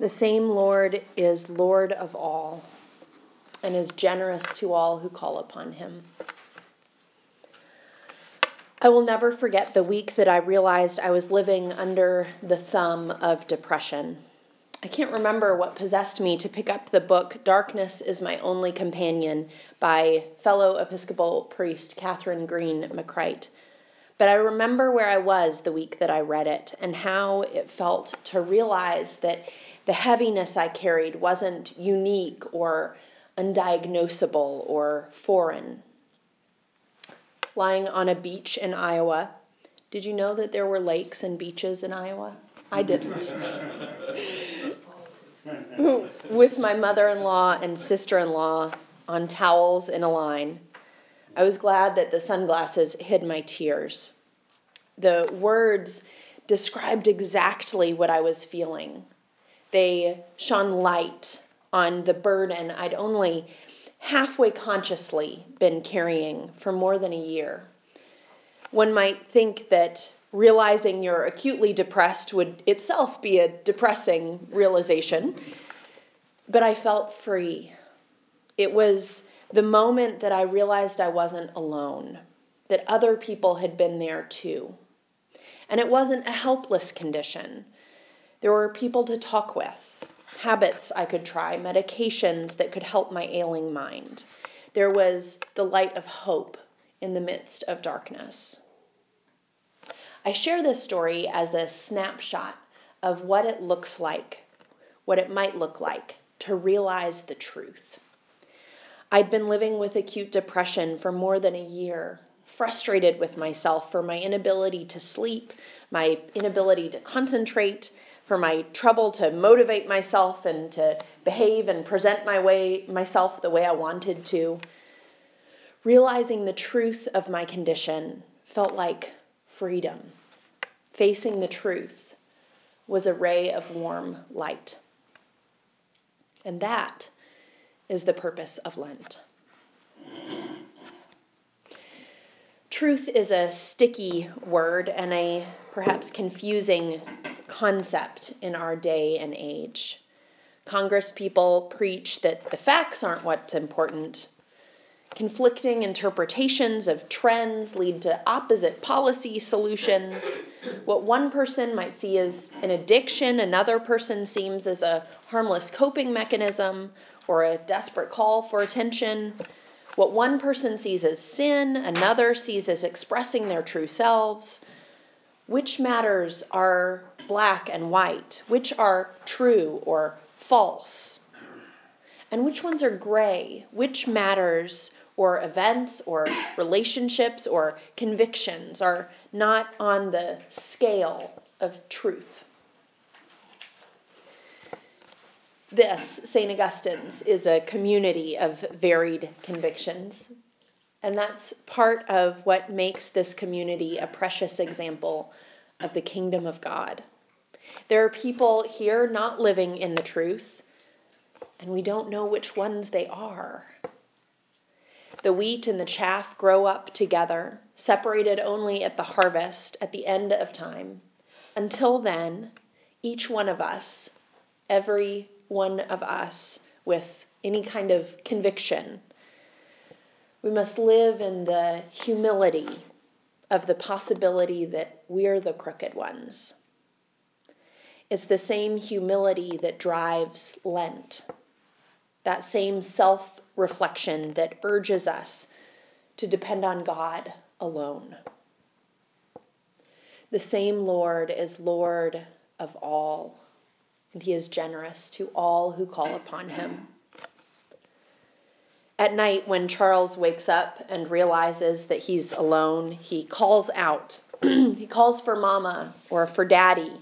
The same Lord is Lord of all and is generous to all who call upon him. I will never forget the week that I realized I was living under the thumb of depression. I can't remember what possessed me to pick up the book Darkness is My Only Companion by fellow Episcopal priest Kathryn Greene-McCreight. But I remember where I was the week that I read it and how it felt to realize that the heaviness I carried wasn't unique or undiagnosable or foreign. Lying on a beach in Iowa, did you know that there were lakes and beaches in Iowa? I didn't. With my mother in law and sister in law on towels in a line, I was glad that the sunglasses hid my tears. The words described exactly what I was feeling they shone light on the burden I'd only halfway consciously been carrying for more than a year. One might think that realizing you're acutely depressed would itself be a depressing realization, but I felt free. It was the moment that I realized I wasn't alone, that other people had been there too. And it wasn't a helpless condition. There were people to talk with, habits I could try, medications that could help my ailing mind. There was the light of hope in the midst of darkness. I share this story as a snapshot of what it looks like, what it might look like to realize the truth. I'd been living with acute depression for more than a year, frustrated with myself for my inability to sleep, my inability to concentrate, for my trouble to motivate myself and to behave and present my way myself the way I wanted to. Realizing the truth of my condition felt like freedom. Facing the truth was a ray of warm light. And that is the purpose of Lent. Truth is a sticky word and a perhaps confusing concept in our day and age. Congress people preach that the facts aren't what's important. Conflicting interpretations of trends lead to opposite policy solutions. What one person might see as an addiction, another person seems as a harmless coping mechanism or a desperate call for attention. What one person sees as sin, another sees as expressing their true selves. Which matters are black and white, which are true or false, and which ones are gray, which matters or events or relationships or convictions are not on the scale of truth. This, St. Augustine's, is a community of varied convictions. And that's part of what makes this community a precious example of the kingdom of God. There are people here not living in the truth, and we don't know which ones they are. The wheat and the chaff grow up together, separated only at the harvest, at the end of time. Until then, each one of us, every one of us with any kind of conviction, we must live in the humility of the possibility that we're the crooked ones it's the same humility that drives Lent, that same self reflection that urges us to depend on God alone. The same Lord is Lord of all, and he is generous to all who call upon him. At night, when Charles wakes up and realizes that he's alone, he calls out. he calls for mama or for daddy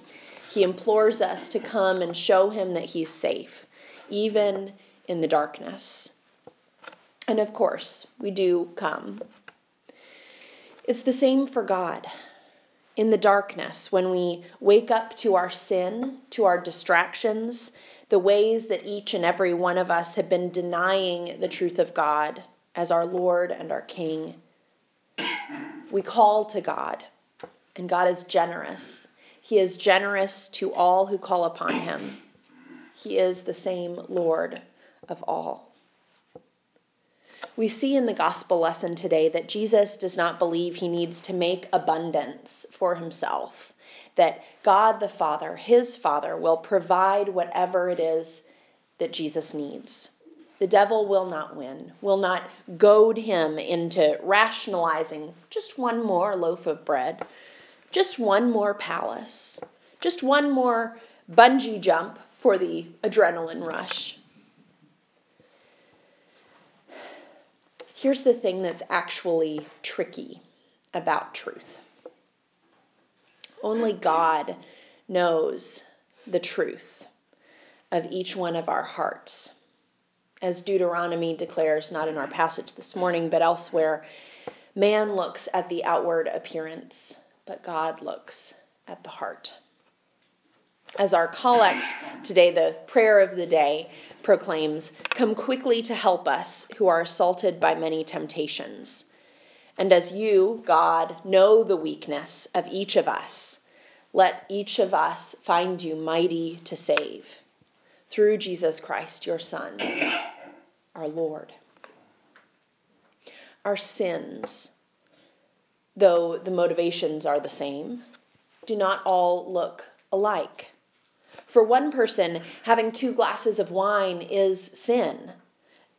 he implores us to come and show him that he's safe, even in the darkness. And of course, we do come. It's the same for God. In the darkness, when we wake up to our sin, to our distractions, the ways that each and every one of us have been denying the truth of God as our Lord and our King, we call to God, and God is generous he is generous to all who call upon him. He is the same Lord of all. We see in the gospel lesson today that Jesus does not believe he needs to make abundance for himself, that God the Father, his Father, will provide whatever it is that Jesus needs. The devil will not win, will not goad him into rationalizing just one more loaf of bread, just one more palace, just one more bungee jump for the adrenaline rush. Here's the thing that's actually tricky about truth only God knows the truth of each one of our hearts. As Deuteronomy declares, not in our passage this morning, but elsewhere, man looks at the outward appearance, but God looks at the heart. As our collect today, the prayer of the day proclaims, Come quickly to help us who are assaulted by many temptations. And as you, God, know the weakness of each of us, let each of us find you mighty to save through Jesus Christ, your Son, our Lord. Our sins, though the motivations are the same, do not all look alike. For one person, having two glasses of wine is sin,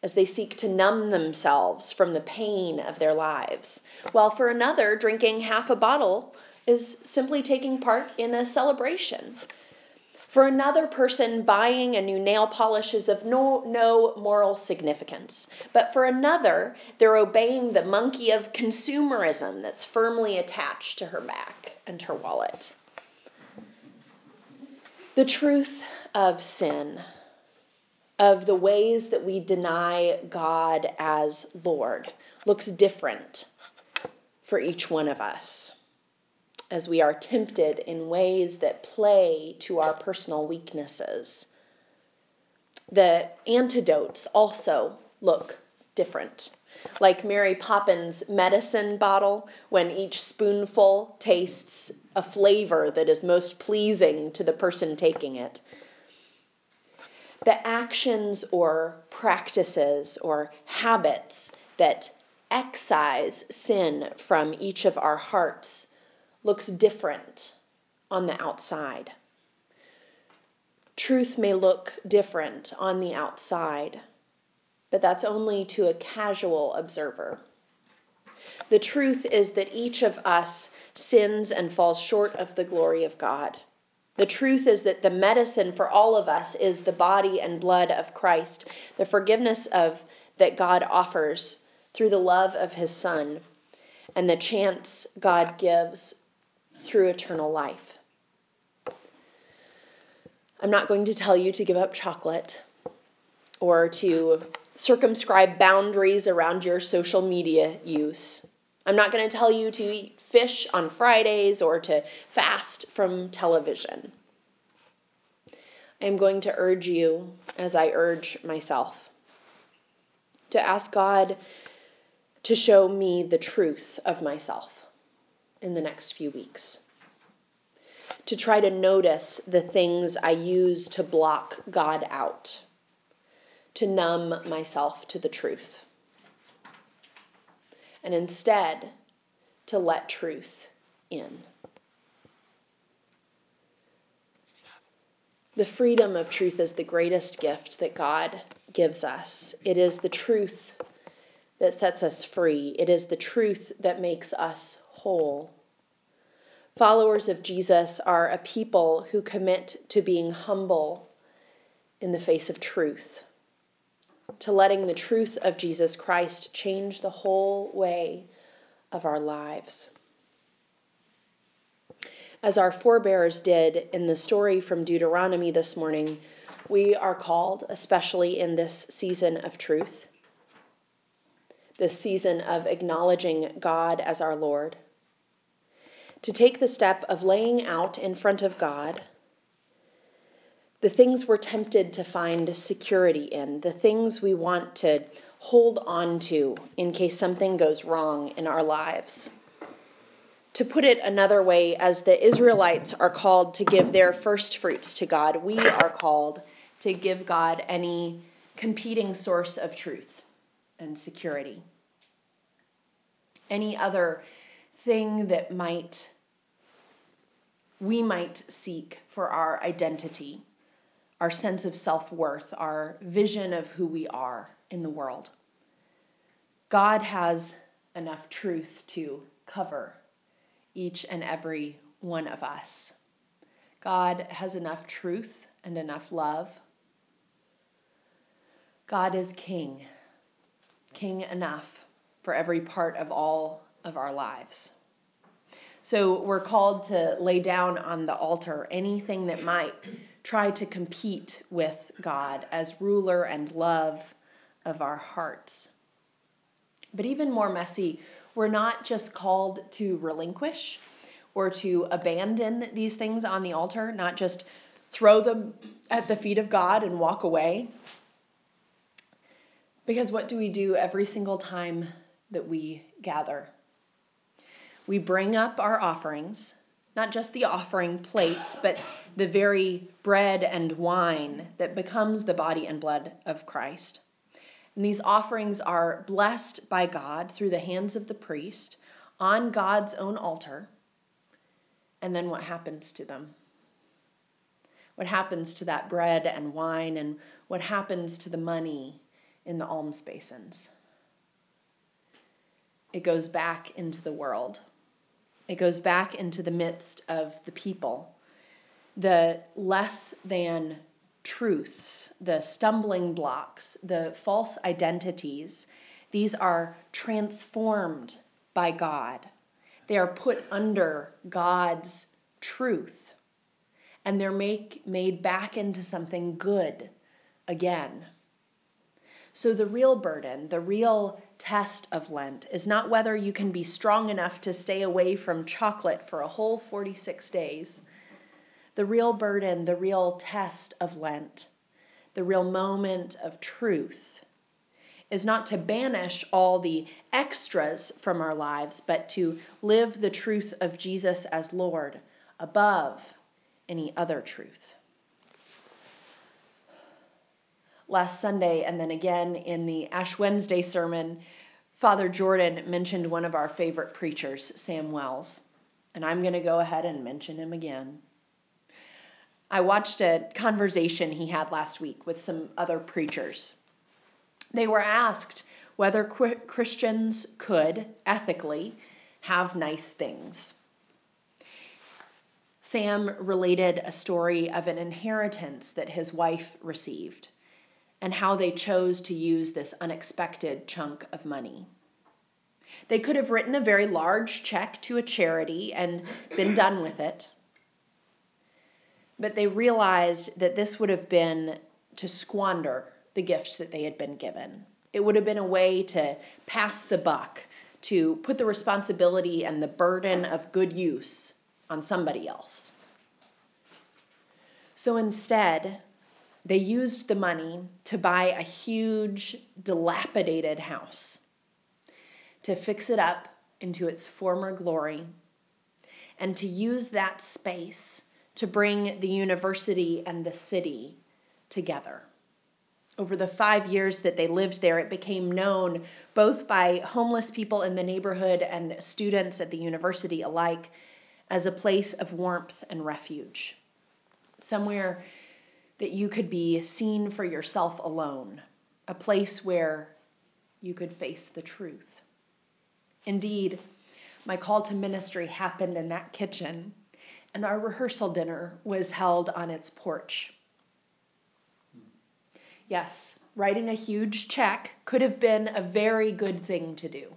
as they seek to numb themselves from the pain of their lives, while for another, drinking half a bottle is simply taking part in a celebration for another person, buying a new nail polish is of no, no moral significance. But for another, they're obeying the monkey of consumerism that's firmly attached to her back and her wallet. The truth of sin, of the ways that we deny God as Lord, looks different for each one of us as we are tempted in ways that play to our personal weaknesses. The antidotes also look different. Like Mary Poppins' medicine bottle, when each spoonful tastes a flavor that is most pleasing to the person taking it. The actions or practices or habits that excise sin from each of our hearts looks different on the outside. Truth may look different on the outside, but that's only to a casual observer. The truth is that each of us sins and falls short of the glory of God. The truth is that the medicine for all of us is the body and blood of Christ, the forgiveness of that God offers through the love of his son, and the chance God gives through eternal life. I'm not going to tell you to give up chocolate or to circumscribe boundaries around your social media use. I'm not going to tell you to eat fish on Fridays or to fast from television. I'm going to urge you, as I urge myself, to ask God to show me the truth of myself in the next few weeks. To try to notice the things I use to block God out, to numb myself to the truth. And instead, to let truth in. The freedom of truth is the greatest gift that God gives us. It is the truth that sets us free, it is the truth that makes us whole. Followers of Jesus are a people who commit to being humble in the face of truth, to letting the truth of Jesus Christ change the whole way of our lives. As our forebears did in the story from Deuteronomy this morning, we are called, especially in this season of truth, this season of acknowledging God as our Lord to take the step of laying out in front of God the things we're tempted to find security in, the things we want to hold on to in case something goes wrong in our lives. To put it another way, as the Israelites are called to give their first fruits to God, we are called to give God any competing source of truth and security. Any other thing that might we might seek for our identity, our sense of self-worth, our vision of who we are in the world. God has enough truth to cover each and every one of us. God has enough truth and enough love. God is king, king enough for every part of all of our lives. So we're called to lay down on the altar anything that might try to compete with God as ruler and love of our hearts. But even more messy, we're not just called to relinquish or to abandon these things on the altar, not just throw them at the feet of God and walk away. Because what do we do every single time that we gather? We bring up our offerings, not just the offering plates, but the very bread and wine that becomes the body and blood of Christ. And these offerings are blessed by God through the hands of the priest on God's own altar. And then what happens to them? What happens to that bread and wine, and what happens to the money in the alms basins? It goes back into the world. It goes back into the midst of the people. The less than truths, the stumbling blocks, the false identities, these are transformed by God. They are put under God's truth. And they're make, made back into something good again. So, the real burden, the real test of Lent, is not whether you can be strong enough to stay away from chocolate for a whole 46 days the real burden, the real test of Lent, the real moment of truth, is not to banish all the extras from our lives, but to live the truth of Jesus as Lord above any other truth. Last Sunday, and then again in the Ash Wednesday sermon, Father Jordan mentioned one of our favorite preachers, Sam Wells. And I'm going to go ahead and mention him again. I watched a conversation he had last week with some other preachers. They were asked whether Christians could ethically have nice things. Sam related a story of an inheritance that his wife received and how they chose to use this unexpected chunk of money. They could have written a very large check to a charity and been done with it but they realized that this would have been to squander the gifts that they had been given. It would have been a way to pass the buck, to put the responsibility and the burden of good use on somebody else. So instead, they used the money to buy a huge, dilapidated house, to fix it up into its former glory, and to use that space to bring the university and the city together. Over the five years that they lived there, it became known both by homeless people in the neighborhood and students at the university alike as a place of warmth and refuge. Somewhere that you could be seen for yourself alone, a place where you could face the truth. Indeed, my call to ministry happened in that kitchen and our rehearsal dinner was held on its porch. Yes, writing a huge check could have been a very good thing to do.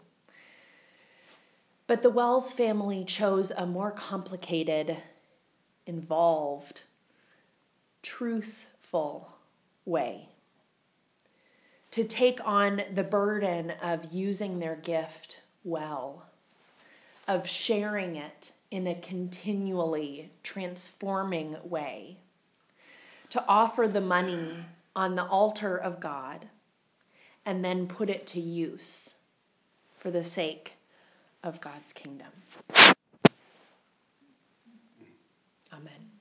But the Wells family chose a more complicated, involved, truthful way to take on the burden of using their gift well, of sharing it in a continually transforming way, to offer the money on the altar of God and then put it to use for the sake of God's kingdom. Amen.